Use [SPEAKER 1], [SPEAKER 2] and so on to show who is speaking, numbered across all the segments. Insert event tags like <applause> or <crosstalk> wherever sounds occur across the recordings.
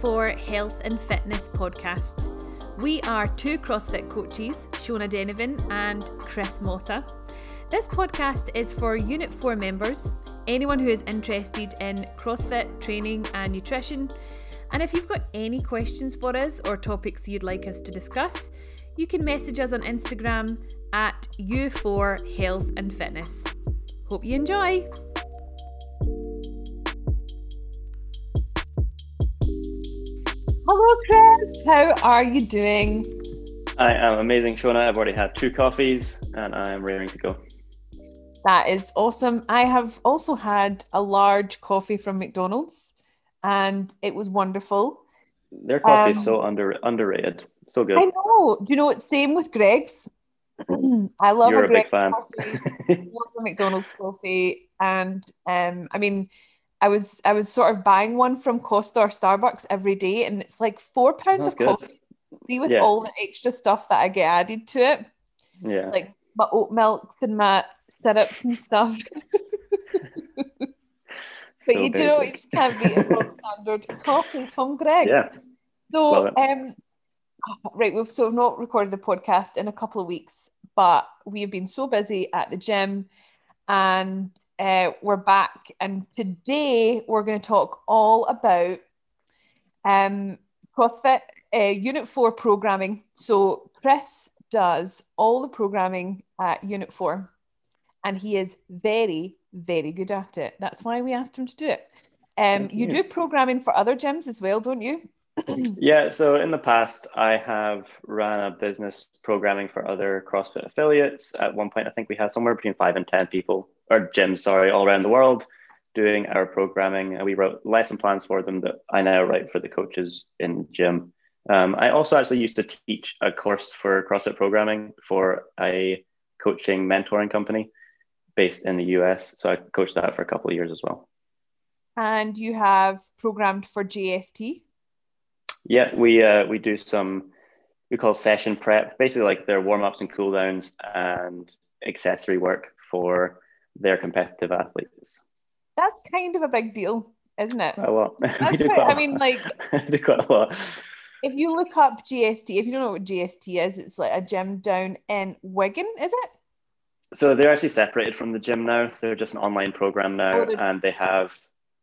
[SPEAKER 1] for Health and Fitness podcast. We are two CrossFit coaches, Shona Denovan and Chris Mota. This podcast is for Unit 4 members, anyone who is interested in CrossFit training and nutrition. And if you've got any questions for us or topics you'd like us to discuss, you can message us on Instagram at U4 Health and Fitness. Hope you enjoy! Hello, Chris. How are you doing?
[SPEAKER 2] I am amazing, Shona. I've already had two coffees and I am raring to go.
[SPEAKER 1] That is awesome. I have also had a large coffee from McDonald's and it was wonderful.
[SPEAKER 2] Their coffee um, is so under underrated. So good.
[SPEAKER 1] I know. Do you know it's same with Greggs? <clears throat> I love
[SPEAKER 2] You're
[SPEAKER 1] a, a
[SPEAKER 2] big fan.
[SPEAKER 1] Coffee. <laughs> love a McDonald's coffee. And um, I mean, I was I was sort of buying one from Costa or Starbucks every day, and it's like four pounds That's of good. coffee. With yeah. all the extra stuff that I get added to it.
[SPEAKER 2] Yeah.
[SPEAKER 1] Like my oat milks and my syrups and stuff. <laughs> but so you do know it can't be a standard coffee from Greg.
[SPEAKER 2] Yeah.
[SPEAKER 1] So um right, we've so we've not recorded the podcast in a couple of weeks, but we have been so busy at the gym and uh, we're back, and today we're going to talk all about um, CrossFit uh, Unit 4 programming. So, Chris does all the programming at Unit 4, and he is very, very good at it. That's why we asked him to do it. Um, you. you do programming for other gyms as well, don't you? <clears throat>
[SPEAKER 2] yeah, so in the past, I have ran a business programming for other CrossFit affiliates. At one point, I think we had somewhere between five and 10 people or gyms, sorry, all around the world doing our programming. And we wrote lesson plans for them that I now write for the coaches in gym. Um, I also actually used to teach a course for CrossFit programming for a coaching mentoring company based in the US. So I coached that for a couple of years as well.
[SPEAKER 1] And you have programmed for JST?
[SPEAKER 2] Yeah, we uh, we do some we call session prep, basically like their warm ups and cool downs and accessory work for their competitive athletes.
[SPEAKER 1] That's kind of a big deal, isn't it?
[SPEAKER 2] A lot. <laughs>
[SPEAKER 1] we do quite, I mean, like, <laughs>
[SPEAKER 2] do quite a lot.
[SPEAKER 1] If you look up GST, if you don't know what GST is, it's like a gym down in Wigan, is it?
[SPEAKER 2] So they're actually separated from the gym now. They're just an online program now, oh, and they have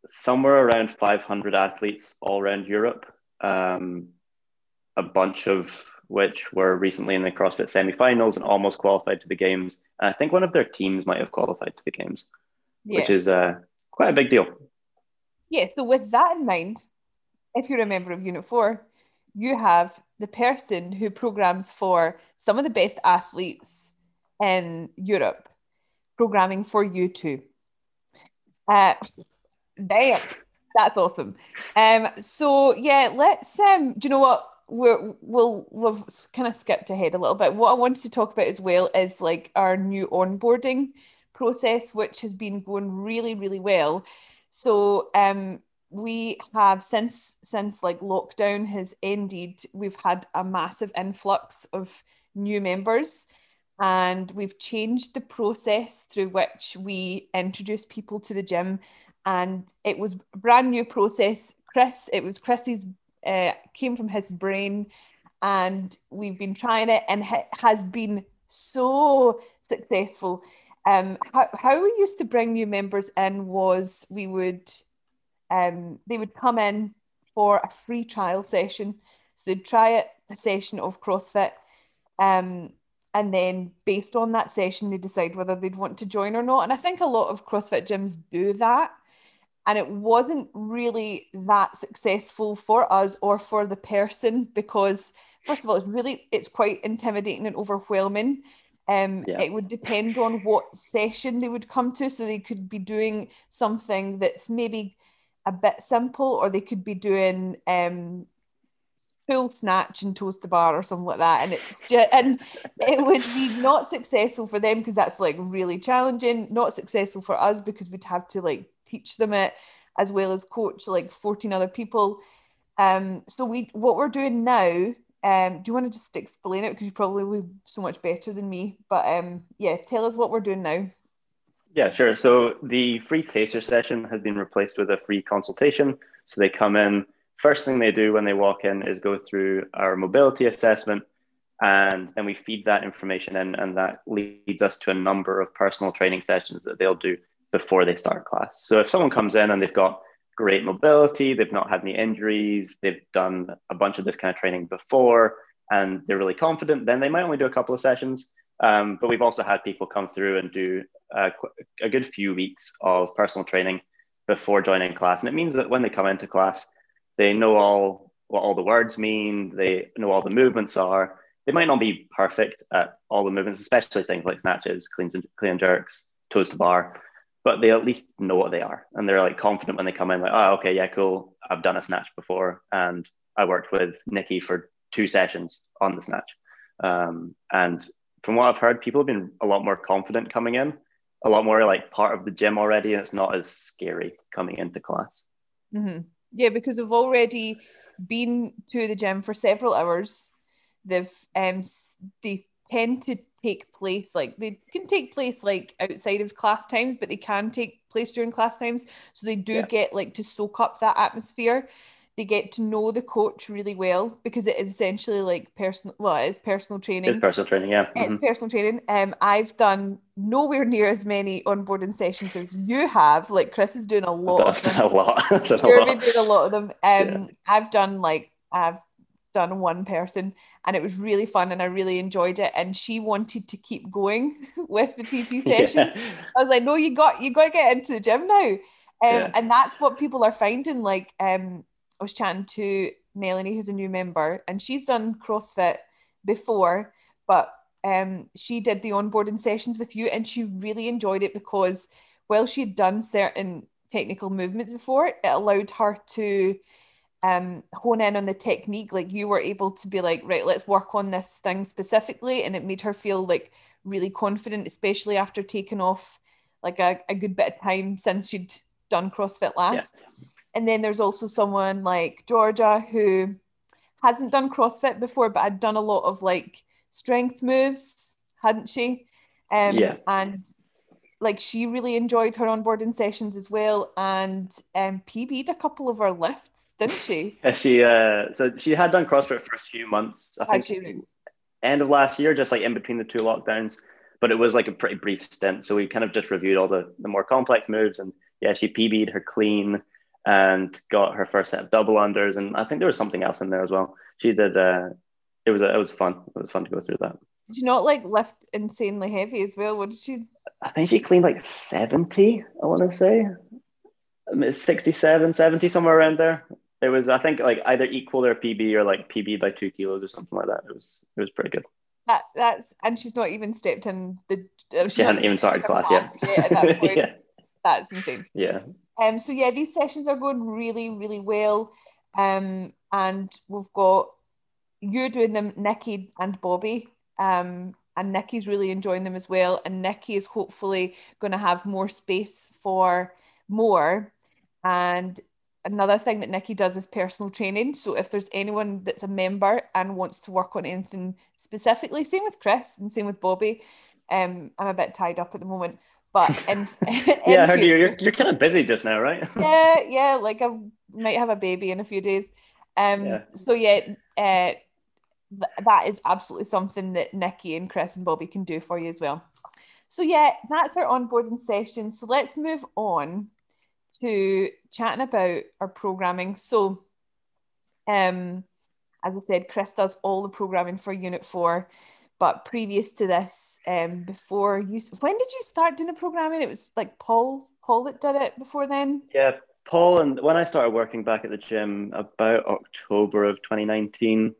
[SPEAKER 2] somewhere around 500 athletes all around Europe. Um, a bunch of which were recently in the CrossFit semi-finals and almost qualified to the games. And I think one of their teams might have qualified to the games, yeah. which is uh, quite a big deal.
[SPEAKER 1] Yeah. So with that in mind, if you're a member of Unit Four, you have the person who programs for some of the best athletes in Europe, programming for you too. Uh, damn, that's awesome. Um, so yeah, let's um, do you know what? We're, we'll we've kind of skipped ahead a little bit. What I wanted to talk about as well is like our new onboarding process, which has been going really, really well. So um, we have since since like lockdown has ended, we've had a massive influx of new members and we've changed the process through which we introduce people to the gym and it was brand new process chris it was chris's uh, came from his brain and we've been trying it and it has been so successful. Um, how, how we used to bring new members in was we would um, they would come in for a free trial session. So they'd try it, a session of CrossFit. Um, and then based on that session, they decide whether they'd want to join or not. And I think a lot of CrossFit gyms do that and it wasn't really that successful for us or for the person because first of all it's really it's quite intimidating and overwhelming. Um, yeah. it would depend on what session they would come to. So they could be doing something that's maybe a bit simple or they could be doing um, full snatch and toes to bar or something like that. And it's just and it would be not successful for them because that's like really challenging. Not successful for us because we'd have to like teach them it as well as coach like 14 other people. Um so we what we're doing now um do you want to just explain it? Because you probably so much better than me but um yeah tell us what we're doing now.
[SPEAKER 2] Yeah sure. So the free taster session has been replaced with a free consultation. So they come in first thing they do when they walk in is go through our mobility assessment and then we feed that information in and that leads us to a number of personal training sessions that they'll do before they start class. So if someone comes in and they've got great mobility they've not had any injuries they've done a bunch of this kind of training before and they're really confident then they might only do a couple of sessions. Um, but we've also had people come through and do a, a good few weeks of personal training before joining class. And it means that when they come into class they know all what all the words mean they know all the movements are. They might not be perfect at all the movements, especially things like snatches, cleans and clean and jerks, toes to bar, but they at least know what they are. And they're like confident when they come in, like, oh, okay, yeah, cool. I've done a snatch before. And I worked with Nikki for two sessions on the snatch. Um, and from what I've heard, people have been a lot more confident coming in, a lot more like part of the gym already. And it's not as scary coming into class.
[SPEAKER 1] Mm-hmm. Yeah, because they've already been to the gym for several hours they've um they tend to take place like they can take place like outside of class times but they can take place during class times. So they do yeah. get like to soak up that atmosphere. They get to know the coach really well because it is essentially like personal well it is personal training.
[SPEAKER 2] It's personal training yeah.
[SPEAKER 1] It's mm-hmm. personal training. Um i've done nowhere near as many onboarding sessions as you have. Like chris is doing a lot
[SPEAKER 2] of <laughs> them. <laughs> a lot.
[SPEAKER 1] you're doing a lot of them. Um yeah. i've done like i've done one person and it was really fun and I really enjoyed it and she wanted to keep going <laughs> with the PT <laughs> sessions. Yeah. I was like, no, you got you got to get into the gym now. Um, yeah. and that's what people are finding. Like um, I was chatting to Melanie, who's a new member, and she's done CrossFit before, but um, she did the onboarding sessions with you and she really enjoyed it because while she had done certain technical movements before, it allowed her to um, hone in on the technique. Like you were able to be like, right, let's work on this thing specifically. And it made her feel like really confident, especially after taking off like a, a good bit of time since she'd done CrossFit last. Yeah. And then there's also someone like Georgia who hasn't done CrossFit before, but had done a lot of like strength moves, hadn't she? Um, yeah. And like she really enjoyed her onboarding sessions as well and um, PB'd a couple of her lifts, didn't she? <laughs>
[SPEAKER 2] Yeah, she uh, so she had done CrossFit for a few months. I think end of last year, just like in between the two lockdowns. But it was like a pretty brief stint. So we kind of just reviewed all the, the more complex moves and yeah, she PB'd her clean and got her first set of double unders. And I think there was something else in there as well. She did uh it was it was fun. It was fun to go through that.
[SPEAKER 1] Did you not like lift insanely heavy as well? What did she
[SPEAKER 2] I think she cleaned like 70, I want to say. I 67, 70, somewhere around there. It was, I think, like either equal their PB or like PB by two kilos or something like that. It was, it was pretty good.
[SPEAKER 1] That that's and she's not even stepped in the.
[SPEAKER 2] Uh, she hadn't even started class, class yet. yet that <laughs>
[SPEAKER 1] yeah. That's insane.
[SPEAKER 2] Yeah.
[SPEAKER 1] Um. So yeah, these sessions are going really, really well. Um. And we've got you doing them, Nikki and Bobby. Um and Nikki's really enjoying them as well. And Nikki is hopefully going to have more space for more. And another thing that Nikki does is personal training. So if there's anyone that's a member and wants to work on anything specifically, same with Chris and same with Bobby. Um, I'm a bit tied up at the moment, but <laughs> <laughs> in,
[SPEAKER 2] yeah, in future, you're you're kind of busy just now, right? <laughs>
[SPEAKER 1] yeah, yeah. Like I might have a baby in a few days. Um, yeah. so yeah, uh, th- that is absolutely something that Nikki and Chris and Bobby can do for you as well. So yeah, that's our onboarding session. So let's move on to chatting about our programming. So, um, as I said, Chris does all the programming for Unit Four. But previous to this, um, before you, when did you start doing the programming? It was like Paul, Paul that did it before then.
[SPEAKER 2] Yeah, Paul, and when I started working back at the gym about October of 2019,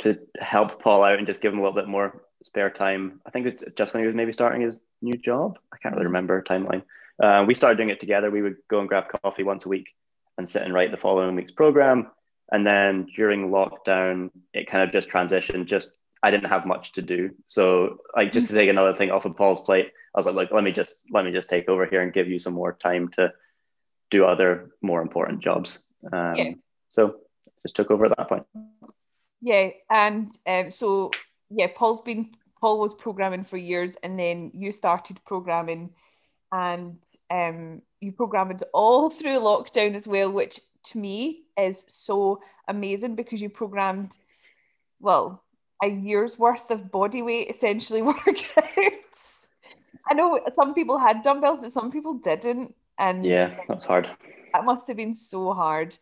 [SPEAKER 2] to help Paul out and just give him a little bit more spare time. I think it's just when he was maybe starting his new job. I can't really remember timeline. Uh, we started doing it together. We would go and grab coffee once a week and sit and write the following week's program. And then during lockdown, it kind of just transitioned. Just I didn't have much to do, so like just to take another thing off of Paul's plate, I was like, like let me just let me just take over here and give you some more time to do other more important jobs. Um, yeah. So just took over at that point.
[SPEAKER 1] Yeah, and um, so yeah, Paul's been Paul was programming for years, and then you started programming, and um, you programmed all <laughs> through lockdown as well, which to me is so amazing because you programmed, well, a year's worth of body weight essentially <laughs> workouts. I know some people had dumbbells, but some people didn't. And
[SPEAKER 2] yeah, that's hard.
[SPEAKER 1] That must have been so hard.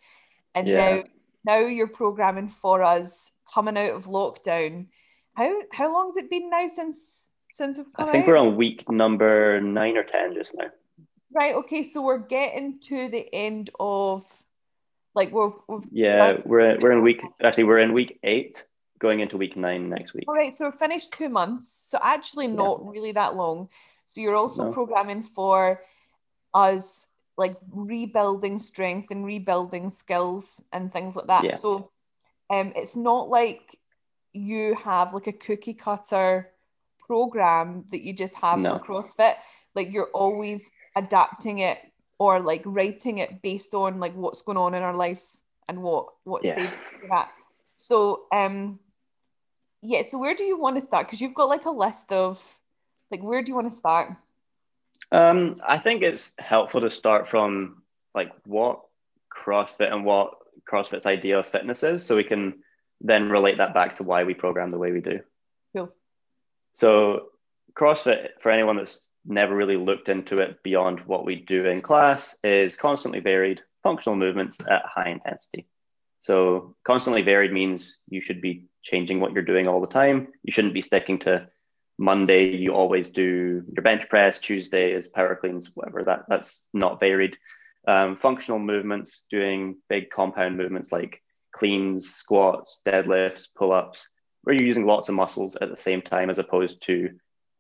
[SPEAKER 1] And
[SPEAKER 2] Yeah.
[SPEAKER 1] now now you're programming for us coming out of lockdown. How how long has it been now since since we've come
[SPEAKER 2] I think
[SPEAKER 1] out?
[SPEAKER 2] we're on week number nine or ten just now.
[SPEAKER 1] Right, okay, so we're getting to the end of like we're,
[SPEAKER 2] Yeah,
[SPEAKER 1] done-
[SPEAKER 2] we're we're in week actually we're in week eight, going into week nine next week.
[SPEAKER 1] all right, so we're finished two months. So actually not really that long. So you're also
[SPEAKER 2] No.
[SPEAKER 1] programming for us like rebuilding strength and rebuilding skills and things like that.
[SPEAKER 2] Yeah.
[SPEAKER 1] So um it's not like you have like a cookie cutter program that you just have
[SPEAKER 2] No.
[SPEAKER 1] for CrossFit. Like you're always adapting it or like writing it based on like what's going on in our lives and what what
[SPEAKER 2] Yeah.
[SPEAKER 1] stage we're at. So um yeah, so where do you want to start? Because you've got like a list of like where do you want to start?
[SPEAKER 2] Um, I think it's helpful to start from like what CrossFit and what CrossFit's idea of fitness is, so we can then relate that back to why we program the way we do.
[SPEAKER 1] Cool.
[SPEAKER 2] So CrossFit, for anyone that's never really looked into it beyond what we do in class, is constantly varied functional movements at high intensity. So constantly varied means you should be changing what you're doing all the time. You shouldn't be sticking to Monday, you always do your bench press, Tuesday is power cleans, whatever. That that's not varied. Um, functional movements, doing big compound movements like cleans, squats, deadlifts, pull-ups, where you're using lots of muscles at the same time, as opposed to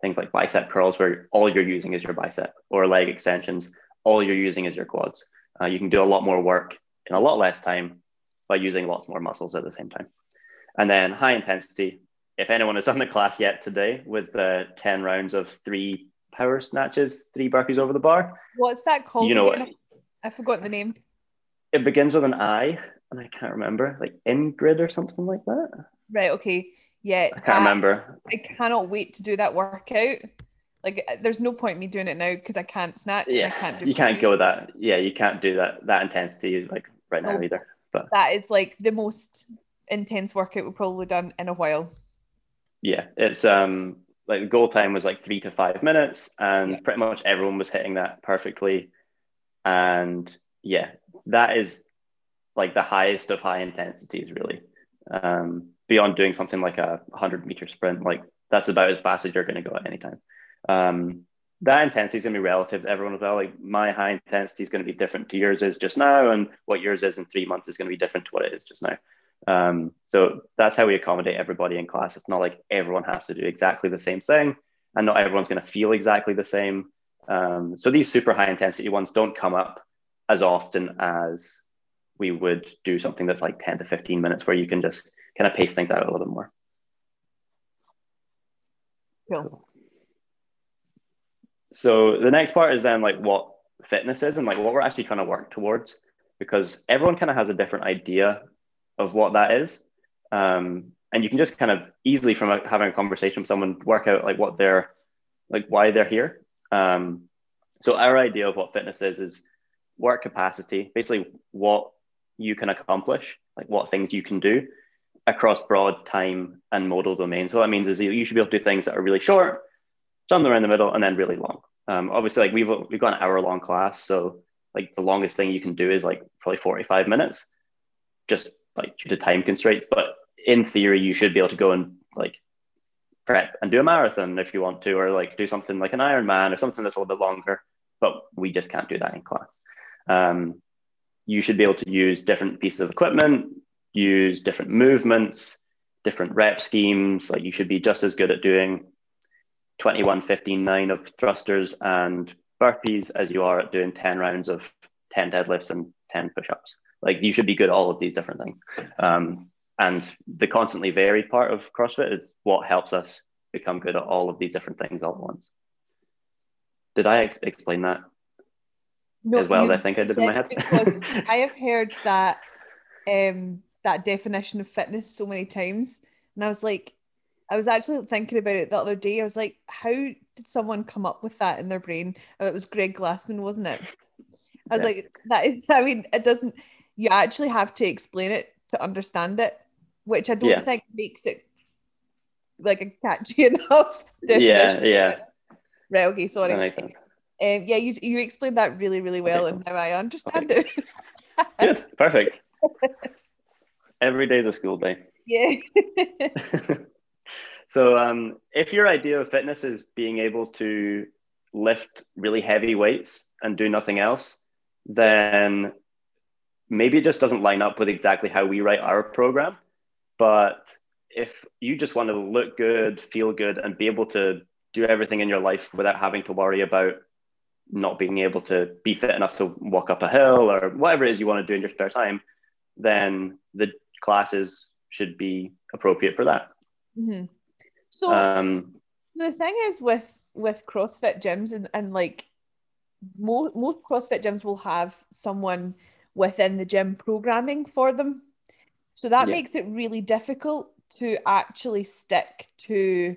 [SPEAKER 2] things like bicep curls, where all you're using is your bicep, or leg extensions, all you're using is your quads. Uh, you can do a lot more work in a lot less time by using lots more muscles at the same time. And then high intensity. If anyone has done the class yet today with uh, 10 rounds of three power snatches, three burpees over the bar,
[SPEAKER 1] What's that called?
[SPEAKER 2] you know
[SPEAKER 1] again?
[SPEAKER 2] what?
[SPEAKER 1] I forgot the name.
[SPEAKER 2] It begins with an I, and I can't remember, like Ingrid or something like that.
[SPEAKER 1] Right, okay. Yeah.
[SPEAKER 2] I can't
[SPEAKER 1] that-
[SPEAKER 2] remember.
[SPEAKER 1] I cannot wait to do that workout. Like there's no point in me doing it now because I can't snatch and I
[SPEAKER 2] Yeah,
[SPEAKER 1] can't
[SPEAKER 2] you can't go that. Yeah, you can't do that that intensity like right now
[SPEAKER 1] No.
[SPEAKER 2] either. But
[SPEAKER 1] That is like the most intense workout we've probably done in a while.
[SPEAKER 2] Yeah, it's um like the goal time was like three to five minutes, and
[SPEAKER 1] Yeah.
[SPEAKER 2] pretty much everyone was hitting that perfectly. And yeah, that is like the highest of high intensities, really. Um, beyond doing something like a 100 meter sprint, like that's about as fast as you're going to go at any time. Um, that intensity is going to be relative to everyone as well. Like my high intensity is going to be different to yours is just now, and what yours is in three months is going to be different to what it is just now. Um, so that's how we accommodate everybody in class. It's not like everyone has to do exactly the same thing, and not everyone's going to feel exactly the same. Um, so these super high intensity ones don't come up as often as we would do something that's like 10 to 15 minutes where you can just kind of pace things out a little bit more.
[SPEAKER 1] Cool.
[SPEAKER 2] So the next part is then like what fitness is and like what we're actually trying to work towards because everyone kind of has a different idea of what that is. Um, and you can just kind of easily from a, having a conversation with someone work out like what they're like why they're here. Um, so our idea of what fitness is is work capacity, basically what you can accomplish, like what things you can do across broad time and modal domains. So what that means is you should be able to do things that are really short, somewhere in the middle, and then really long. Um, obviously, like we've we've got an hour long class, so like the longest thing you can do is like probably forty five minutes, just like due to time constraints. But in theory, you should be able to go and like prep and do a marathon if you want to, or like do something like an Ironman or something that's a little bit longer. But we just can't do that in class. Um, you should be able to use different pieces of equipment, use different movements, different rep schemes. Like you should be just as good at doing 21, 15, 9 of thrusters and burpees as you are at doing 10 rounds of 10 deadlifts and 10 push-ups. Like you should be good at all of these different things. Um, and the constantly varied part of CrossFit is what helps us become good at all of these different things all at once. Did I ex- explain that
[SPEAKER 1] No,
[SPEAKER 2] as well I think I did in my head?
[SPEAKER 1] because <laughs> I have heard that um that definition of fitness so many times, and I was like, I was actually thinking about it the other day. I was like, how did someone come up with that in their brain? Oh, it was Greg Glassman, wasn't it? I was
[SPEAKER 2] Yeah.
[SPEAKER 1] like, that is. <laughs> I mean, it doesn't. You actually have to explain it to understand it, which I don't
[SPEAKER 2] Yeah.
[SPEAKER 1] think makes it like a catchy <laughs> enough.
[SPEAKER 2] Yeah,
[SPEAKER 1] definition.
[SPEAKER 2] yeah.
[SPEAKER 1] Right. Okay. Sorry.
[SPEAKER 2] That makes sense.
[SPEAKER 1] Um, yeah, you you explained that really, really well,
[SPEAKER 2] Okay,
[SPEAKER 1] and now I understand
[SPEAKER 2] Okay.
[SPEAKER 1] it.
[SPEAKER 2] Good. Perfect. <laughs> Every day's a school day.
[SPEAKER 1] yeah. <laughs>
[SPEAKER 2] so um, if your idea of fitness is being able to lift really heavy weights and do nothing else then maybe it just doesn't line up with exactly how we write our program but if you just want to look good feel good and be able to do everything in your life without having to worry about not being able to be fit enough to walk up a hill or whatever it is you want to do in your spare time then the classes should be appropriate for that
[SPEAKER 1] Mhm. So
[SPEAKER 2] um,
[SPEAKER 1] the thing is with with CrossFit gyms and, and like most most CrossFit gyms will have someone within the gym programming for them. So that
[SPEAKER 2] Yeah.
[SPEAKER 1] makes it really difficult to actually stick to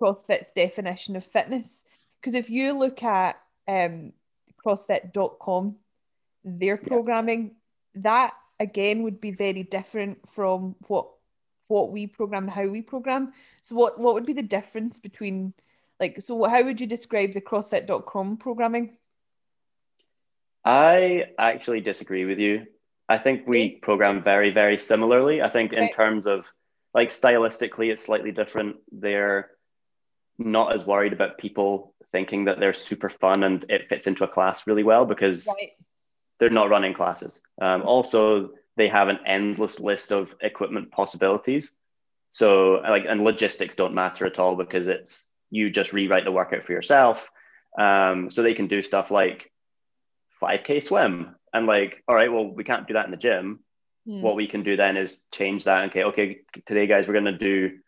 [SPEAKER 1] CrossFit's definition of fitness. Because if you look at um, CrossFit.com, their
[SPEAKER 2] Yeah.
[SPEAKER 1] programming, that again would be very different from what what we program and how we program. So what what would be the difference between like so how would you describe the CrossFit.com programming?
[SPEAKER 2] I actually disagree with you. I think we
[SPEAKER 1] Okay.
[SPEAKER 2] program very, very similarly. I think in
[SPEAKER 1] Right.
[SPEAKER 2] terms of like stylistically, it's slightly different. They're not as worried about people thinking that they're super fun and it fits into a class really well because
[SPEAKER 1] Right.
[SPEAKER 2] they're not running classes. Um, also, they have an endless list of equipment possibilities. So, like, and logistics don't matter at all because it's you just rewrite the workout for yourself. Um, so they can do stuff like 5K swim and like, all right, well, we can't do that in the gym.
[SPEAKER 1] Hmm.
[SPEAKER 2] What we can do then is change that. Okay, okay, today, guys, we're going to do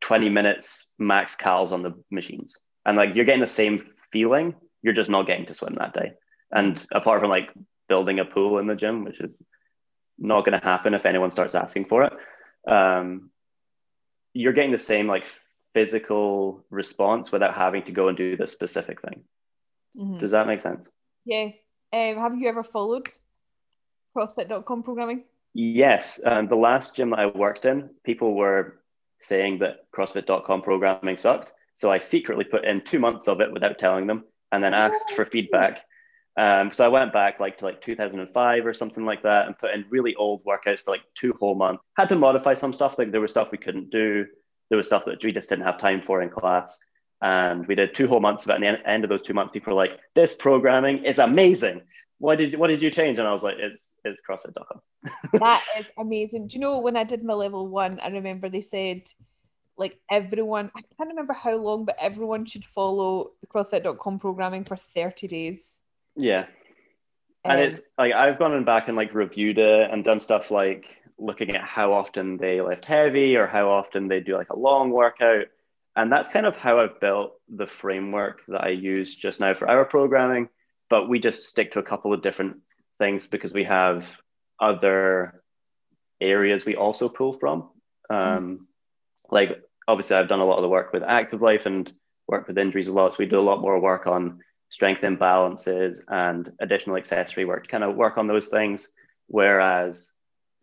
[SPEAKER 2] 20 minutes max cals on the machines. And like, you're getting the same feeling. You're just not getting to swim that day. And apart from like building a pool in the gym, which is not going to happen if anyone starts asking for it, um, you're getting the same like physical response without having to go and do the specific thing.
[SPEAKER 1] Mhm.
[SPEAKER 2] Does that make sense?
[SPEAKER 1] Yeah. Um, have you ever followed CrossFit.com programming?
[SPEAKER 2] Yes. Um, the last gym I worked in, people were saying that CrossFit.com programming sucked. So I secretly put in two months of it without telling them and then asked for feedback. Um, so I went back like to like 2005 or something like that and put in really old workouts for like two whole months. Had to modify some stuff. Like there was stuff we couldn't do. There was stuff that we just didn't have time for in class. And we did two whole months of it. And at the end of those two months, people were like, this programming is amazing. What did, what did you change? And I was like, it's, it's CrossFit.com. <laughs>
[SPEAKER 1] that is amazing. Do you know when I did my level one, I remember they said like everyone, I can't remember how long, but everyone should follow the CrossFit.com programming for 30 days.
[SPEAKER 2] Yeah. and
[SPEAKER 1] Um,
[SPEAKER 2] it's like I've gone back and like reviewed it and done stuff like looking at how often they lift heavy or how often they do like a long workout. And that's kind of how I've built the framework that I use just now for our programming. But we just stick to a couple of different things because we have other areas we also pull from. Um, Like obviously, I've done a lot of the work with active life and work with injuries a lot. So we do a lot more work on strength imbalances and additional accessory work kind of work on those things. Whereas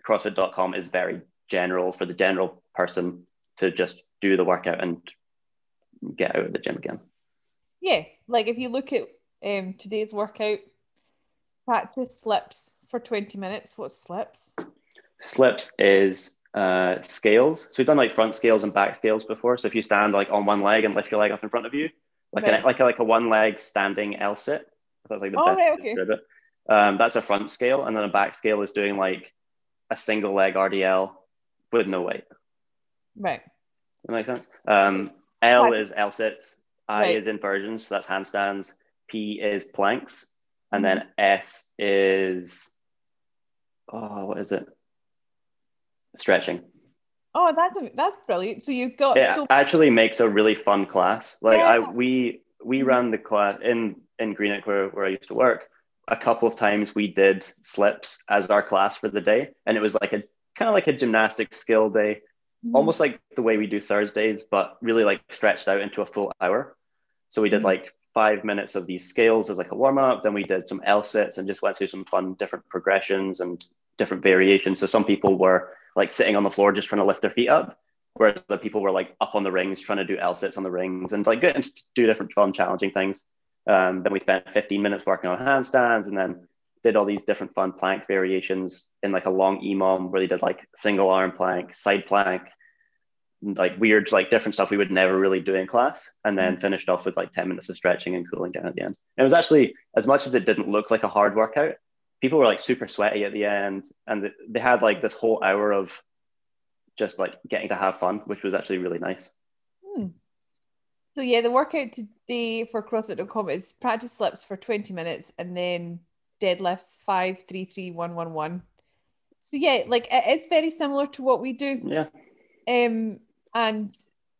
[SPEAKER 2] CrossFit.com is very general for the general person to just do the workout and get out of the gym again.
[SPEAKER 1] yeah, like if you look at um, today's workout, practice slips for 20 minutes. What slips?
[SPEAKER 2] Slips is uh, scales. So we've done like front scales and back scales before. So if you stand like on one leg and lift your leg up in front of you, like
[SPEAKER 1] Right.
[SPEAKER 2] a, like a, like a one leg standing L sit. That's like the
[SPEAKER 1] Oh,
[SPEAKER 2] best
[SPEAKER 1] right, okay.
[SPEAKER 2] it. Um, that's a front scale, and then a back scale is doing like a single leg RDL with no weight.
[SPEAKER 1] Right.
[SPEAKER 2] That makes sense. Um, L
[SPEAKER 1] Right.
[SPEAKER 2] is L sits. I
[SPEAKER 1] Right.
[SPEAKER 2] is inversions, so that's handstands. P is planks, and
[SPEAKER 1] Mm-hmm.
[SPEAKER 2] then S is oh, what is it? Stretching.
[SPEAKER 1] Oh, that's a, that's brilliant. So you've got
[SPEAKER 2] It
[SPEAKER 1] so
[SPEAKER 2] actually makes a really fun class. Like I we we
[SPEAKER 1] Mhm.
[SPEAKER 2] ran the class in in Greenock where, where I used to work. A couple of times we did slips as our class for the day, and it was like a kind of like a gymnastic skill day,
[SPEAKER 1] Mhm.
[SPEAKER 2] almost like the way we do Thursdays, but really like stretched out into a full hour. So we did
[SPEAKER 1] Mhm.
[SPEAKER 2] like five minutes of these scales as like a warm up. Then we did some L sits and just went through some fun different progressions and different variations. So some people were like sitting on the floor just trying to lift their feet up, whereas the people were like up on the rings trying to do L sits on the rings and like getting to do different fun, challenging things. Um, then we spent 15 minutes working on handstands and then did all these different fun plank variations in like a long EMOM where they did like single arm plank, side plank, like weird, like different stuff we would never really do in class. And then mm-hmm. finished off with like 10 minutes of stretching and cooling down at the end. And it was actually, as much as it didn't look like a hard workout, people were like super sweaty at the end. And they had like this whole hour of just like getting to have fun, which was actually really nice. Hmm.
[SPEAKER 1] So yeah, the workout today for CrossFit.com is practice slips for 20 minutes and then deadlifts five, three, three, one, one, one. So yeah, like it is very similar to what we do.
[SPEAKER 2] Yeah.
[SPEAKER 1] Um, and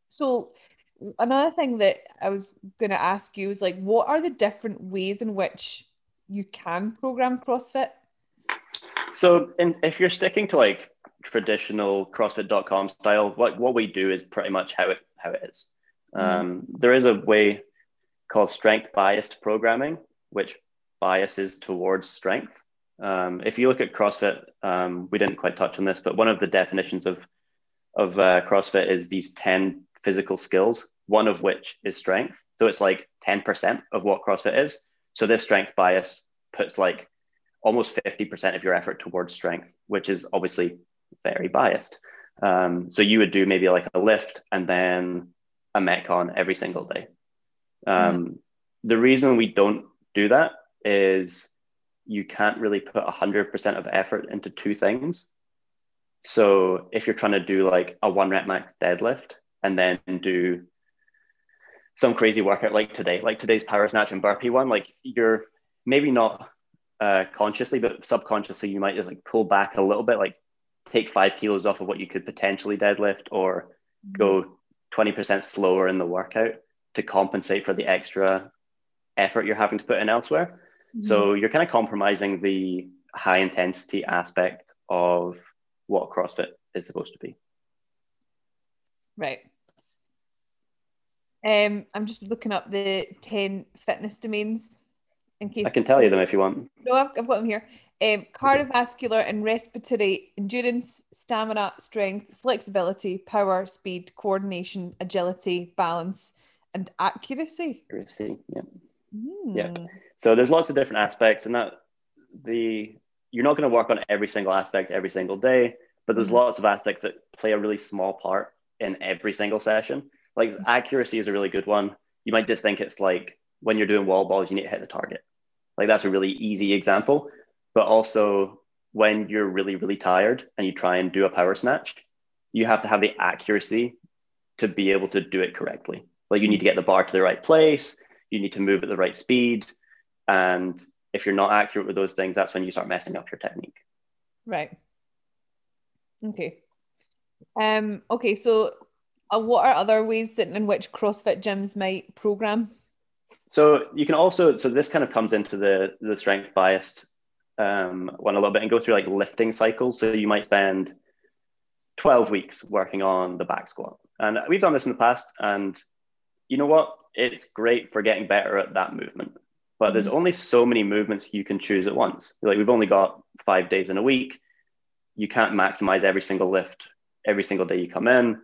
[SPEAKER 1] so another thing that I was going to ask you is like, what are the different ways in which you can program CrossFit?
[SPEAKER 2] So, in, if you're sticking to like traditional CrossFit.com style, what what we do is pretty much how it how it is. Mm-hmm. Um, there is a way called strength biased programming, which biases towards strength. Um, if you look at CrossFit, um, we didn't quite touch on this, but one of the definitions of of uh, CrossFit is these ten physical skills, one of which is strength. So it's like ten percent of what CrossFit is. So this strength bias puts like almost fifty percent of your effort towards strength, which is obviously very biased. Um, so you would do maybe like a lift and then a metcon every single day. Um, mm-hmm. The reason we don't do that is you can't really put 100% of effort into two things. So if you're trying to do like a one rep max deadlift and then do some crazy workout like today, like today's power snatch and burpee one, like you're maybe not uh, consciously, but subconsciously, you might just like pull back a little bit, like take five kilos off of what you could potentially deadlift or go 20% slower in the workout to compensate for the extra effort you're having to put in elsewhere. Mm-hmm. So you're kind of compromising the high intensity aspect of what CrossFit is supposed to be.
[SPEAKER 1] Right. Um, I'm just looking up the 10 fitness domains in case
[SPEAKER 2] I can tell you them if you want.
[SPEAKER 1] No, I've, I've got them here. Um, cardiovascular and respiratory endurance, stamina, strength, flexibility, power, speed, coordination, agility, balance, and accuracy.
[SPEAKER 2] Accuracy, yeah. Mm. Yeah. So there's lots of different aspects, and that the you're not going to work on every single aspect every single day, but there's mm. lots of aspects that play a really small part in every single session. Like mm. accuracy is a really good one. You might just think it's like when you're doing wall balls, you need to hit the target. Like that's a really easy example but also when you're really really tired and you try and do a power snatch you have to have the accuracy to be able to do it correctly like you need to get the bar to the right place you need to move at the right speed and if you're not accurate with those things that's when you start messing up your technique
[SPEAKER 1] right okay um okay so uh, what are other ways that in which crossfit gyms might program
[SPEAKER 2] so you can also so this kind of comes into the the strength biased um, one a little bit and go through like lifting cycles. So you might spend 12 weeks working on the back squat. And we've done this in the past. And you know what? It's great for getting better at that movement. But there's mm-hmm. only so many movements you can choose at once. Like we've only got five days in a week. You can't maximize every single lift every single day you come in.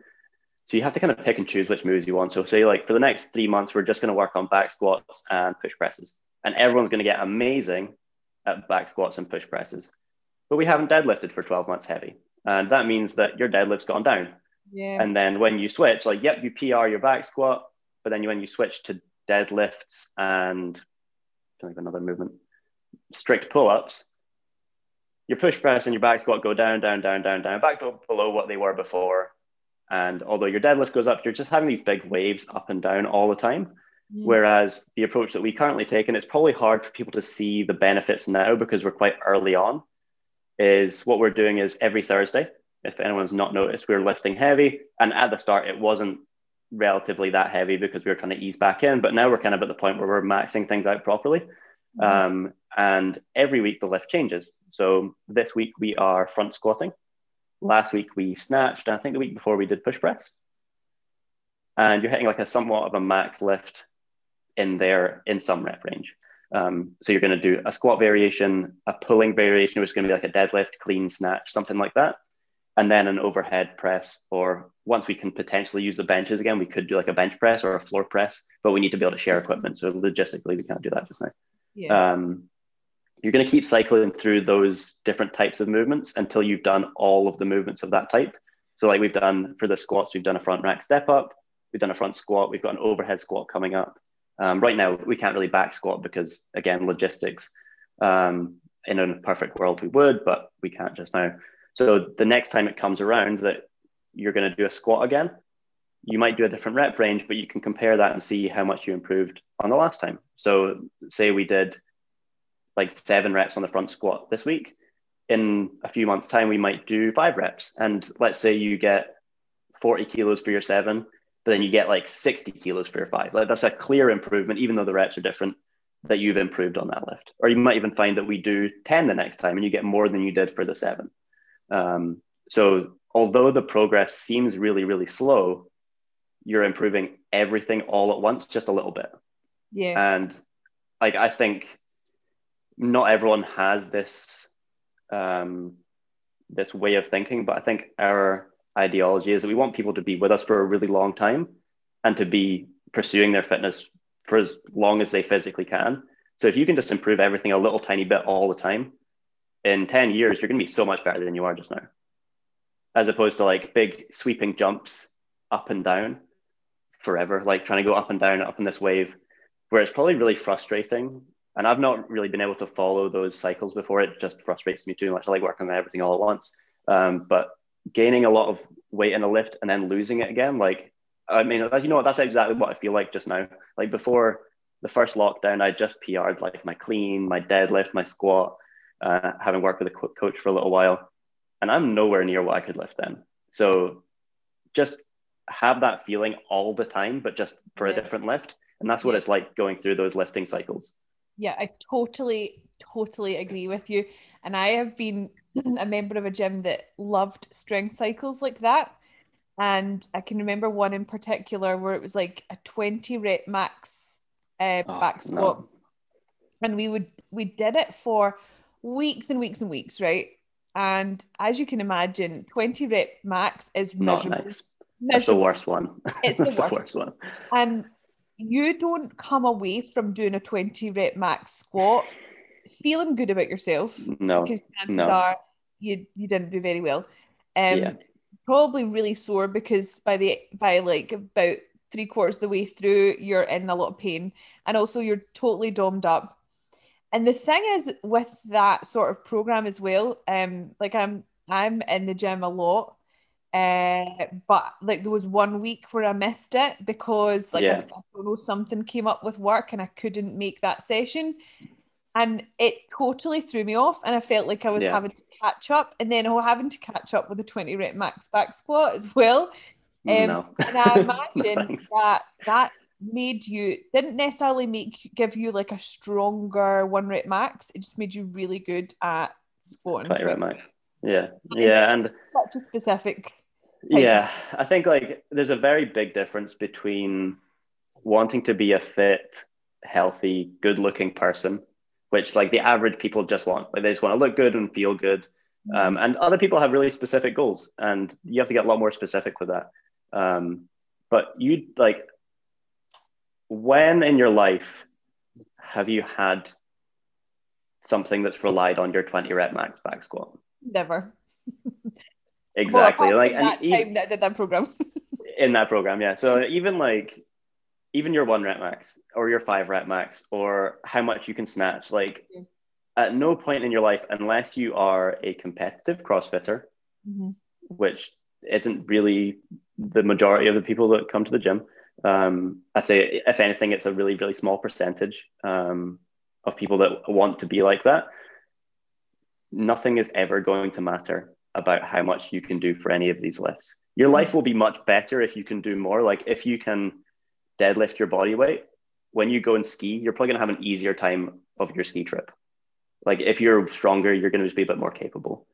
[SPEAKER 2] So you have to kind of pick and choose which moves you want. So say like for the next three months, we're just going to work on back squats and push presses. And everyone's going to get amazing at back squats and push presses. But we haven't deadlifted for 12 months heavy. And that means that your deadlift's gone down.
[SPEAKER 1] Yeah.
[SPEAKER 2] And then when you switch, like, yep, you PR your back squat, but then when you switch to deadlifts and another movement, strict pull ups, your push press and your back squat go down, down, down, down, down, back to below what they were before. And although your deadlift goes up, you're just having these big waves up and down all the time. Whereas the approach that we currently take, and it's probably hard for people to see the benefits now because we're quite early on, is what we're doing is every Thursday, if anyone's not noticed, we're lifting heavy. And at the start, it wasn't relatively that heavy because we were trying to ease back in. But now we're kind of at the point where we're maxing things out properly. Mm. Um, and every week the lift changes. So this week we are front squatting. Last week we snatched. I think the week before we did push press and you're hitting like a somewhat of a max lift in there in some rep range. Um, so you're going to do a squat variation, a pulling variation, which is going to be like a deadlift, clean snatch, something like that, and then an overhead press. Or once we can potentially use the benches again, we could do like a bench press or a floor press, but we need to be able to share equipment. So logistically, we can't do that just now. Yeah. Um, you're going to keep cycling through those different types of movements until you've done all of the movements of that type. So, like we've done for the squats, we've done a front rack step up, we've done a front squat, we've got an overhead squat coming up. Um, right now, we can't really back squat because, again, logistics. Um, in a perfect world, we would, but we can't just now. So, the next time it comes around that you're going to do a squat again, you might do a different rep range, but you can compare that and see how much you improved on the last time. So, say we did like seven reps on the front squat this week. In a few months' time, we might do five reps. And let's say you get 40 kilos for your seven, but then you get like 60 kilos for your five. Like that's a clear improvement, even though the reps are different, that you've improved on that lift. Or you might even find that we do 10 the next time and you get more than you did for the seven. Um, so although the progress seems really, really slow, you're improving everything all at once, just a little bit.
[SPEAKER 1] Yeah.
[SPEAKER 2] And like I think not everyone has this um, this way of thinking, but I think our ideology is that we want people to be with us for a really long time and to be pursuing their fitness for as long as they physically can. So if you can just improve everything a little tiny bit all the time, in 10 years, you're going to be so much better than you are just now. As opposed to like big sweeping jumps up and down forever, like trying to go up and down, up in this wave, where it's probably really frustrating and I've not really been able to follow those cycles before. It just frustrates me too much. I like working on everything all at once. Um, but gaining a lot of weight in a lift and then losing it again, like, I mean, you know what? That's exactly what I feel like just now. Like before the first lockdown, I just PR'd like my clean, my deadlift, my squat, uh, having worked with a co- coach for a little while. And I'm nowhere near what I could lift then. So just have that feeling all the time, but just for yeah. a different lift. And that's what yeah. it's like going through those lifting cycles.
[SPEAKER 1] Yeah, I totally, totally agree with you. And I have been a member of a gym that loved strength cycles like that. And I can remember one in particular where it was like a 20 rep max uh, oh, back squat. No. And we would we did it for weeks and weeks and weeks, right? And as you can imagine, 20 rep max is
[SPEAKER 2] miserable. Not nice. <laughs> That's the worst one.
[SPEAKER 1] It's the, worst. the worst one. And you don't come away from doing a 20 rep max squat feeling good about yourself.
[SPEAKER 2] No.
[SPEAKER 1] Because chances
[SPEAKER 2] no.
[SPEAKER 1] are you you didn't do very well. Um yeah. probably really sore because by the by like about three quarters of the way through you're in a lot of pain and also you're totally domed up. And the thing is with that sort of program as well, um like I'm I'm in the gym a lot uh, but like there was one week where I missed it because like yeah. I, I, don't know something came up with work and I couldn't make that session, and it totally threw me off. And I felt like I was yeah. having to catch up, and then oh, having to catch up with a twenty rep max back squat as well. Um, no. and I <laughs> imagine no, that that made you didn't necessarily make give you like a stronger one rep max. It just made you really good at squatting.
[SPEAKER 2] Twenty rep max. Yeah, yeah, and
[SPEAKER 1] such a specific
[SPEAKER 2] yeah, I think like there's a very big difference between wanting to be a fit, healthy, good-looking person, which like the average people just want. Like they just want to look good and feel good. Mm-hmm. Um, and other people have really specific goals, and you have to get a lot more specific with that. Um, but you like, when in your life have you had something that's relied on your 20 rep max back squat?
[SPEAKER 1] Never. <laughs>
[SPEAKER 2] Exactly.
[SPEAKER 1] Well,
[SPEAKER 2] like
[SPEAKER 1] that time that did that program. <laughs>
[SPEAKER 2] in that program, yeah. So even like even your one rep max or your five rep max or how much you can snatch, like mm-hmm. at no point in your life, unless you are a competitive CrossFitter, mm-hmm. which isn't really the majority of the people that come to the gym. Um, I'd say, if anything, it's a really, really small percentage um, of people that want to be like that. Nothing is ever going to matter about how much you can do for any of these lifts. Your life will be much better if you can do more. Like if you can deadlift your body weight, when you go and ski, you're probably to have an easier time of your ski trip. Like if you're stronger, you're going to be a bit more capable.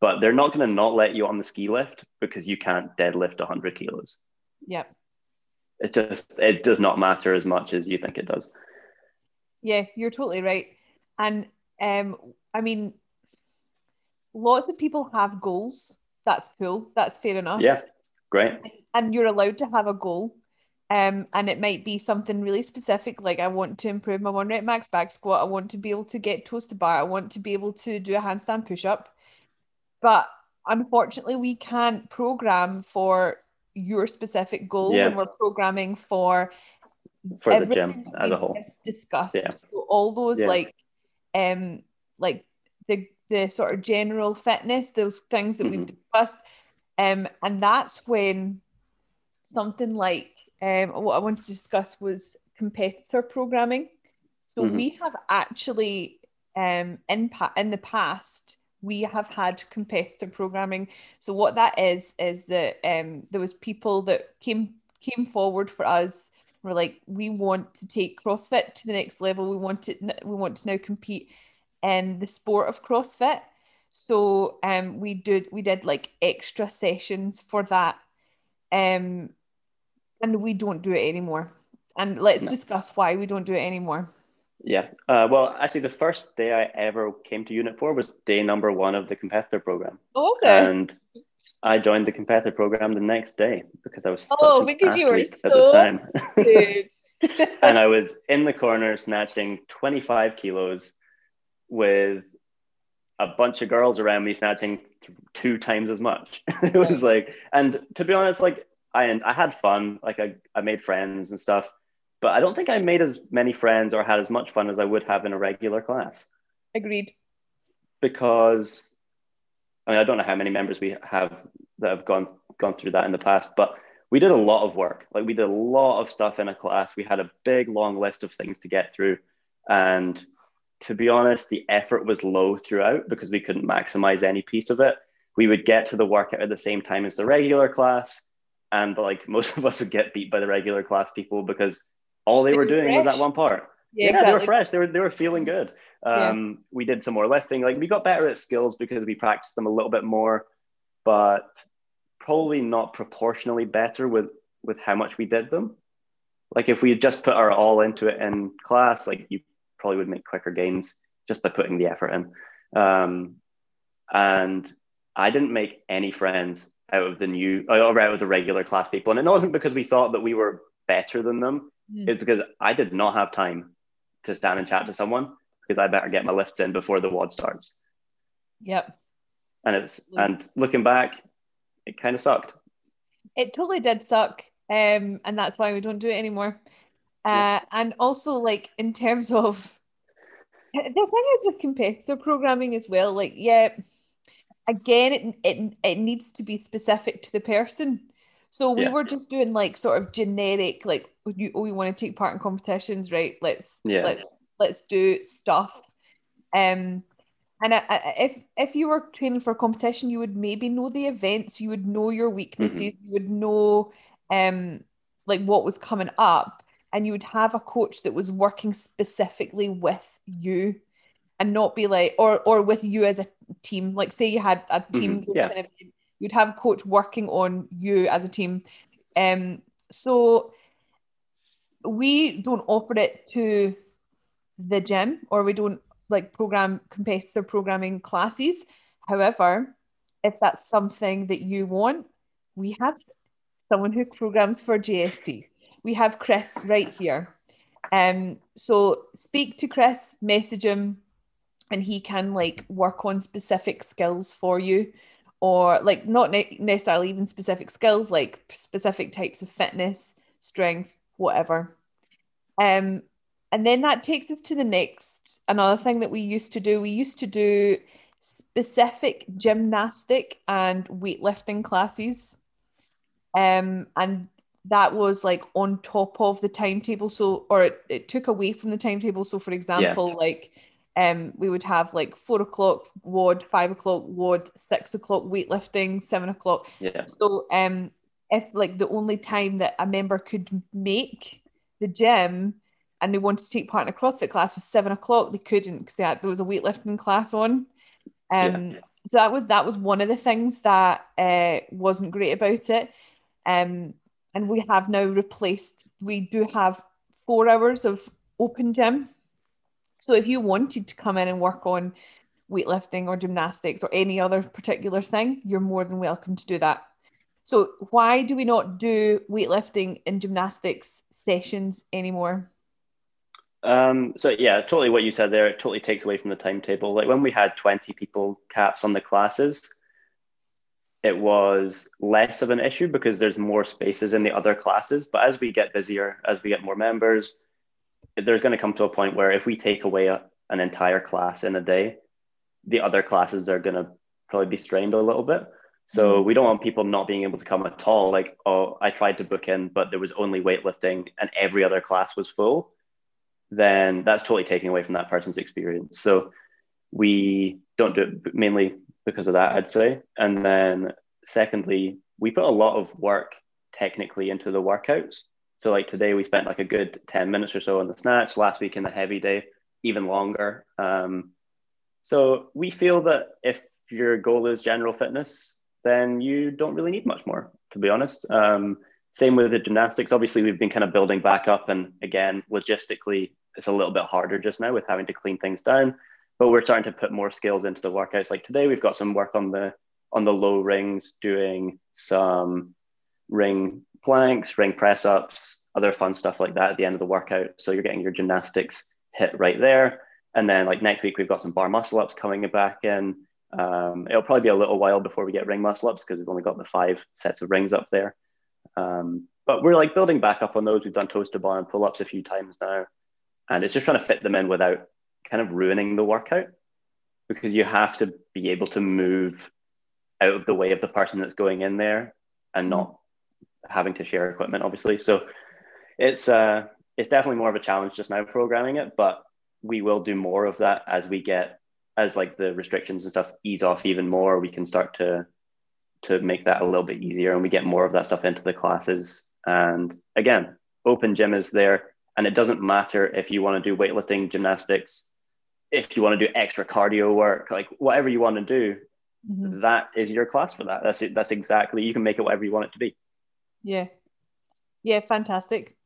[SPEAKER 2] But they're not to not let you on the ski lift because you can't deadlift 100 kilos.
[SPEAKER 1] Yep.
[SPEAKER 2] It just it does not matter as much as you think it does.
[SPEAKER 1] Yeah, you're totally right. And um, I mean, lots of people have goals. That's cool. That's fair enough.
[SPEAKER 2] Yeah, great.
[SPEAKER 1] And you're allowed to have a goal. Um, and it might be something really specific, like I want to improve my one rep max back squat. I want to be able to get toes to bar. I want to be able to do a handstand push up. But unfortunately, we can't program for your specific goal
[SPEAKER 2] Yeah.
[SPEAKER 1] when we're programming for
[SPEAKER 2] For the
[SPEAKER 1] everything
[SPEAKER 2] gym as a whole.
[SPEAKER 1] discussed.
[SPEAKER 2] Yeah.
[SPEAKER 1] So all those
[SPEAKER 2] Yeah.
[SPEAKER 1] like um like the the sort of general fitness, those things that we've
[SPEAKER 2] Mhm.
[SPEAKER 1] discussed. Um and that's when something like um what I wanted to discuss was competitor programming. So
[SPEAKER 2] Mhm.
[SPEAKER 1] we have actually um in pa- in the past we have had competitor programming. So what that is is that um there was people that came came forward for us we're like we want to take CrossFit to the next level. We want to we want to now compete in the sport of CrossFit. So um we did we did like extra sessions for that. Um and we don't do it anymore. And let's
[SPEAKER 2] No.
[SPEAKER 1] discuss why we don't do it anymore.
[SPEAKER 2] Yeah. Uh, well, actually, the first day I ever came to Unit 4 was day number one of the competitor program.
[SPEAKER 1] Okay.
[SPEAKER 2] And I joined the competitor program the next day because I was
[SPEAKER 1] Oh, because you were
[SPEAKER 2] athlete at
[SPEAKER 1] so
[SPEAKER 2] the time.
[SPEAKER 1] Dude. <laughs>
[SPEAKER 2] and I was in the corner snatching 25 kilos with a bunch of girls around me snatching th- two times as much. <laughs> it was like, and to be honest, like I and I had fun. Like I, I made friends and stuff, but I don't think I made as many friends or had as much fun as I would have in a regular class
[SPEAKER 1] Agreed.
[SPEAKER 2] because I mean I don't know how many members we have that have gone gone through that in the past, but we did a lot of work. Like we did a lot of stuff in a class. We had a big long list of things to get through, and to be honest, the effort was low throughout because we couldn't maximize any piece of it. We would get to the workout at the same time as the regular class, and like <laughs> most of us would get beat by the regular class people because all they
[SPEAKER 1] They
[SPEAKER 2] were
[SPEAKER 1] were
[SPEAKER 2] doing was that one part
[SPEAKER 1] Yeah,
[SPEAKER 2] yeah, they were fresh. They were they were feeling good.
[SPEAKER 1] Yeah.
[SPEAKER 2] Um, We did some more lifting. Like we got better at skills because we practiced them a little bit more, but probably not proportionally better with with how much we did them. Like if we had just put our all into it in class, like you probably would make quicker gains just by putting the effort in. Um, and I didn't make any friends out of the new or out of the regular class people, and it wasn't because we thought that we were better than them
[SPEAKER 1] Mm.
[SPEAKER 2] is because I did not have time to stand and chat to someone because I better get my lifts in before the WOD starts.
[SPEAKER 1] Yep.
[SPEAKER 2] And it's and looking back, it kind of sucked.
[SPEAKER 1] It totally did suck. Um, and that's why we don't do it anymore. Uh, and also like in terms of the thing is with competitor programming as well, like yeah, again it it, it needs to be specific to the person. So we
[SPEAKER 2] Yeah.
[SPEAKER 1] were just doing like sort of generic, like you oh, we want to take part in competitions, right? Let's
[SPEAKER 2] Yeah.
[SPEAKER 1] let's let's do stuff. Um and I, I, if if you were training for a competition, you would maybe know the events, you would know your weaknesses, you would know um like what was coming up, and you would have a coach that was working specifically with you, and not be like or or with you as a team. Like say you had a team
[SPEAKER 2] Mhm, yeah.
[SPEAKER 1] kind of event, you'd have a coach working on you as a team. Um, so we don't offer it to the gym or we don't like program competitor programming classes. However, if that's something that you want, we have someone who programs for JST. We have Chris right here. Um, so speak to Chris, message him, and he can like work on specific skills for you, or like not ne- necessarily even specific skills, like specific types of fitness, strength, whatever. Um, and then that takes us to the next another thing that we used to do. We used to do specific gymnastic and weightlifting classes. Um, and that was like on top of the timetable. So, or it, it took away from the timetable. So, for example, like um, we would have like four o'clock WOD, five o'clock WOD, six o'clock weightlifting, seven o'clock.
[SPEAKER 2] Yeah.
[SPEAKER 1] So, um, if like the only time that a member could make the gym and they wanted to take part in a CrossFit class was seven o'clock, they couldn't because there was a weightlifting class on. Um, so that was that was one of the things that uh, wasn't great about it. Um, and we have now replaced, we do have four hours of open gym. So if you wanted to come in and work on weightlifting or gymnastics or any other particular thing, you're more than welcome to do that. So why do we not do weightlifting and gymnastics sessions anymore?
[SPEAKER 2] Um, so yeah, totally what you said there. It totally takes away from the timetable. Like when we had 20 people caps on the classes, it was less of an issue because there's more spaces in the other classes. But as we get busier, as we get more members, there's going to come to a point where if we take away a, an entire class in a day, the other classes are going to probably be strained a little bit. So mm-hmm. we don't want people not being able to come at all. Like, oh, I tried to book in, but there was only weightlifting and every other class was full then that's totally taking away from that person's experience. So we don't do it mainly because of that, I'd say. And then secondly, we put a lot of work technically into the workouts. So like today we spent like a good 10 minutes or so on the snatch, last week in the heavy day, even longer. Um, so we feel that if your goal is general fitness, then you don't really need much more, to be honest. Um, same with the gymnastics. Obviously, we've been kind of building back up, and again, logistically, it's a little bit harder just now with having to clean things down. But we're starting to put more skills into the workouts. Like today, we've got some work on the on the low rings, doing some ring planks, ring press ups, other fun stuff like that at the end of the workout. So you're getting your gymnastics hit right there. And then like next week, we've got some bar muscle ups coming back in. Um, it'll probably be a little while before we get ring muscle ups because we've only got the five sets of rings up there. Um, but we're like building back up on those. We've done toes to bar and pull ups a few times now. And it's just trying to fit them in without kind of ruining the workout because you have to be able to move out of the way of the person that's going in there and not having to share equipment, obviously. So it's uh, it's definitely more of a challenge just now programming it, but we will do more of that as we get as like the restrictions and stuff ease off even more. We can start to to make that a little bit easier, and we get more of that stuff into the classes. And again, open gym is there and it doesn't matter if you want to do weightlifting, gymnastics, if you want to do extra cardio work, like whatever you want to do, mm-hmm. that is your class for that. That's it. That's exactly, you can make it whatever you want it to be.
[SPEAKER 1] Yeah. Yeah, fantastic.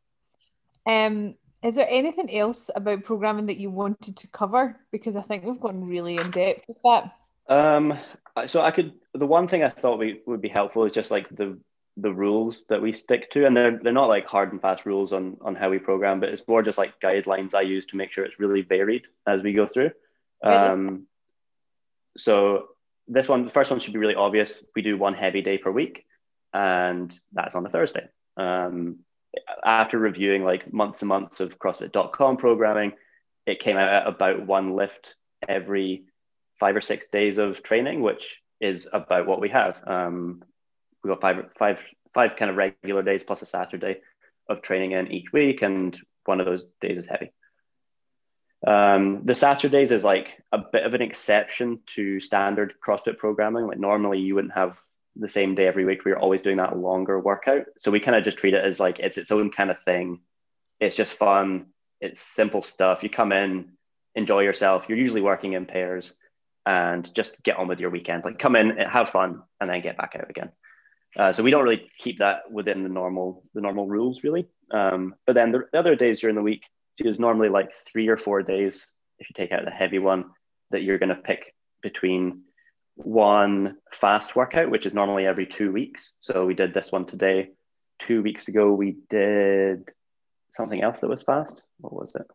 [SPEAKER 1] Um, is there anything else about programming that you wanted to cover? Because I think we've gotten really in depth with that.
[SPEAKER 2] Um, so I could, the one thing I thought we, would be helpful is just like the the rules that we stick to and they're, they're not like hard and fast rules on on how we program but it's more just like guidelines i use to make sure it's really varied as we go through um, so this one the first one should be really obvious we do one heavy day per week and that's on a thursday um, after reviewing like months and months of crossfit.com programming it came out at about one lift every five or six days of training which is about what we have um, we got five five five kind of regular days plus a Saturday of training in each week, and one of those days is heavy. Um, the Saturdays is like a bit of an exception to standard CrossFit programming. Like normally you wouldn't have the same day every week. We are always doing that longer workout. So we kind of just treat it as like it's its own kind of thing. It's just fun. It's simple stuff. You come in, enjoy yourself. You're usually working in pairs and just get on with your weekend. Like come in, have fun, and then get back out again. Uh, so we don't really keep that within the normal the normal rules really. Um, but then the other days during the week, there's normally like three or four days if you take out the heavy one that you're going to pick between one fast workout, which is normally every two weeks. So we did this one today. Two weeks ago, we did something else that was fast. What was it?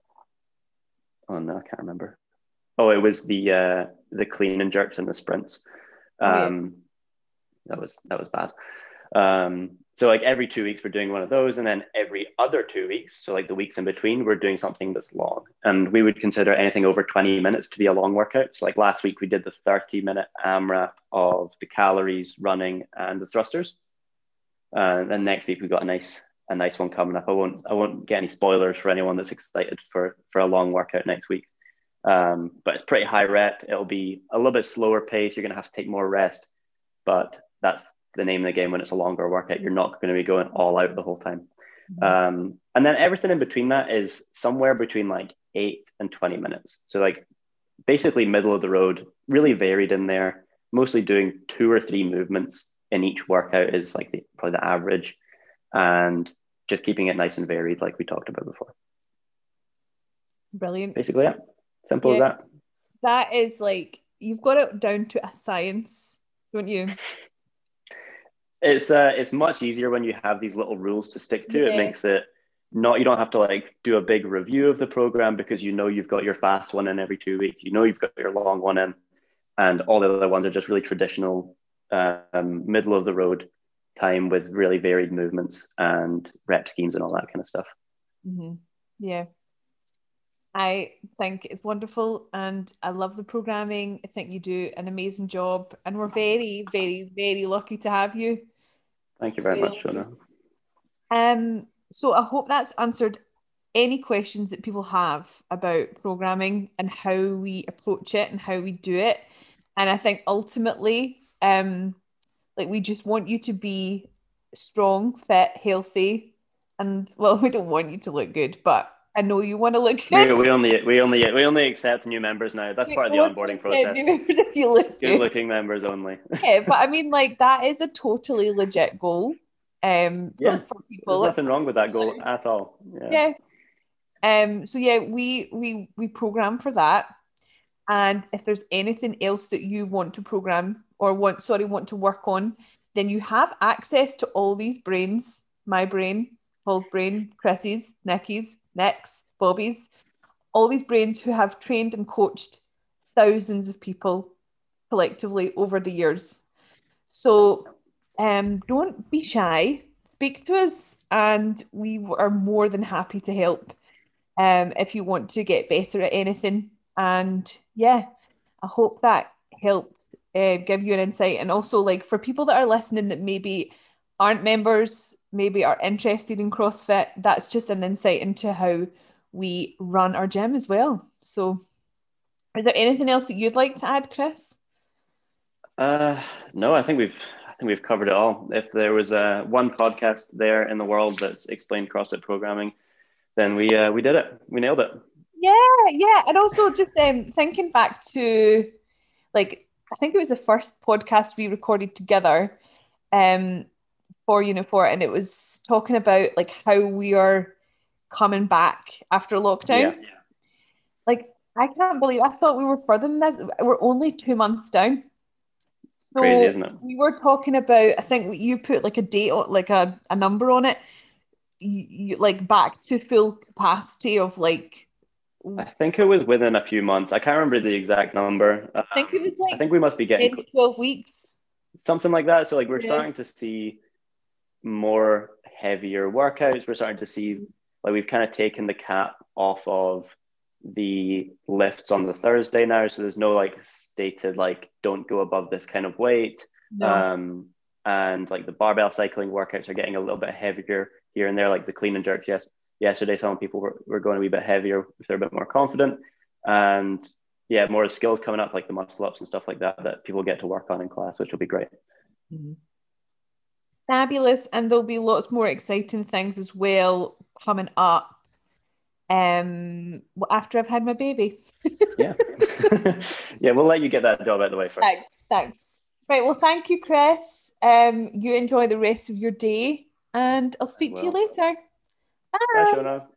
[SPEAKER 2] Oh no, I can't remember. Oh, it was the uh, the clean and jerks and the sprints. Um, that was that was bad. Um, so like every two weeks we're doing one of those, and then every other two weeks, so like the weeks in between, we're doing something that's long. And we would consider anything over 20 minutes to be a long workout. So like last week we did the 30 minute AMRAP of the calories, running, and the thrusters. Uh, and next week we've got a nice a nice one coming up. I won't I won't get any spoilers for anyone that's excited for for a long workout next week. Um, but it's pretty high rep. It'll be a little bit slower pace. You're gonna have to take more rest, but that's the name of the game when it's a longer workout. You're not going to be going all out the whole time. Mm-hmm. Um, and then everything in between that is somewhere between like eight and 20 minutes. So, like, basically, middle of the road, really varied in there, mostly doing two or three movements in each workout is like the, probably the average. and just keeping it nice and varied, like we talked about before.
[SPEAKER 1] Brilliant.
[SPEAKER 2] Basically, yeah. Simple yeah. as that.
[SPEAKER 1] That is like you've got it down to a science, don't you? <laughs>
[SPEAKER 2] It's uh, it's much easier when you have these little rules to stick to. Yeah. It makes it not you don't have to like do a big review of the program because you know you've got your fast one in every two weeks. You know you've got your long one in, and all the other ones are just really traditional, um, middle of the road time with really varied movements and rep schemes and all that kind of stuff.
[SPEAKER 1] Mm-hmm. Yeah. I think it's wonderful and I love the programming. I think you do an amazing job and we're very, very, very lucky to have you.
[SPEAKER 2] Thank you very, much, Shona.
[SPEAKER 1] Um, so I hope that's answered any questions that people have about programming and how we approach it and how we do it. And I think ultimately, um, like we just want you to be strong, fit, healthy, and well, <laughs> we don't want you to look good, but I know you want to look good.
[SPEAKER 2] We, we only we only we only accept new members now. That's we part of the onboarding process. Look good, good looking members only. <laughs>
[SPEAKER 1] yeah, but I mean, like that is a totally legit goal. Um,
[SPEAKER 2] yeah, for, for people. There's nothing wrong with that goal at all.
[SPEAKER 1] Yeah. yeah. Um. So yeah, we we we program for that, and if there's anything else that you want to program or want sorry want to work on, then you have access to all these brains. My brain, Paul's brain, Chrissy's, Nikki's Nick's, Bobby's, all these brains who have trained and coached thousands of people collectively over the years. So um, don't be shy, speak to us, and we are more than happy to help um, if you want to get better at anything. And yeah, I hope that helped uh, give you an insight. And also, like for people that are listening that maybe aren't members, maybe are interested in CrossFit, that's just an insight into how we run our gym as well. So, is there anything else that you'd like to add, Chris?
[SPEAKER 2] Uh, no, I think we've I think we've covered it all. If there was uh, one podcast there in the world that's explained CrossFit programming, then we uh, we did it. We nailed it.
[SPEAKER 1] Yeah, yeah, and also just um, thinking back to like I think it was the first podcast we recorded together. Um, for Unit4 and it was talking about like how we are coming back after lockdown. Yeah. Like I can't believe I thought we were further than this. We're only two months down.
[SPEAKER 2] So Crazy, isn't it?
[SPEAKER 1] We were talking about I think you put like a date like a, a number on it. You, you like back to full capacity of like
[SPEAKER 2] I think it was within a few months. I can't remember the exact number.
[SPEAKER 1] I think it was um, like
[SPEAKER 2] I think we must be getting
[SPEAKER 1] 12 weeks.
[SPEAKER 2] Something like that. So like we're yeah. starting to see more heavier workouts. We're starting to see like we've kind of taken the cap off of the lifts on the Thursday now. So there's no like stated like don't go above this kind of weight. No. Um, and like the barbell cycling workouts are getting a little bit heavier here and there, like the clean and jerks. Yes, yesterday some people were, were going a wee bit heavier if they're a bit more confident. And yeah, more skills coming up like the muscle ups and stuff like that that people get to work on in class, which will be great.
[SPEAKER 1] Mm-hmm fabulous and there'll be lots more exciting things as well coming up um after I've had my baby. <laughs>
[SPEAKER 2] yeah. <laughs> yeah, we'll let you get that job out of the way first.
[SPEAKER 1] Thanks. Thanks. Right. Well, thank you, Chris. Um, you enjoy the rest of your day and I'll speak to you later.
[SPEAKER 2] Bye. Bye, Shona.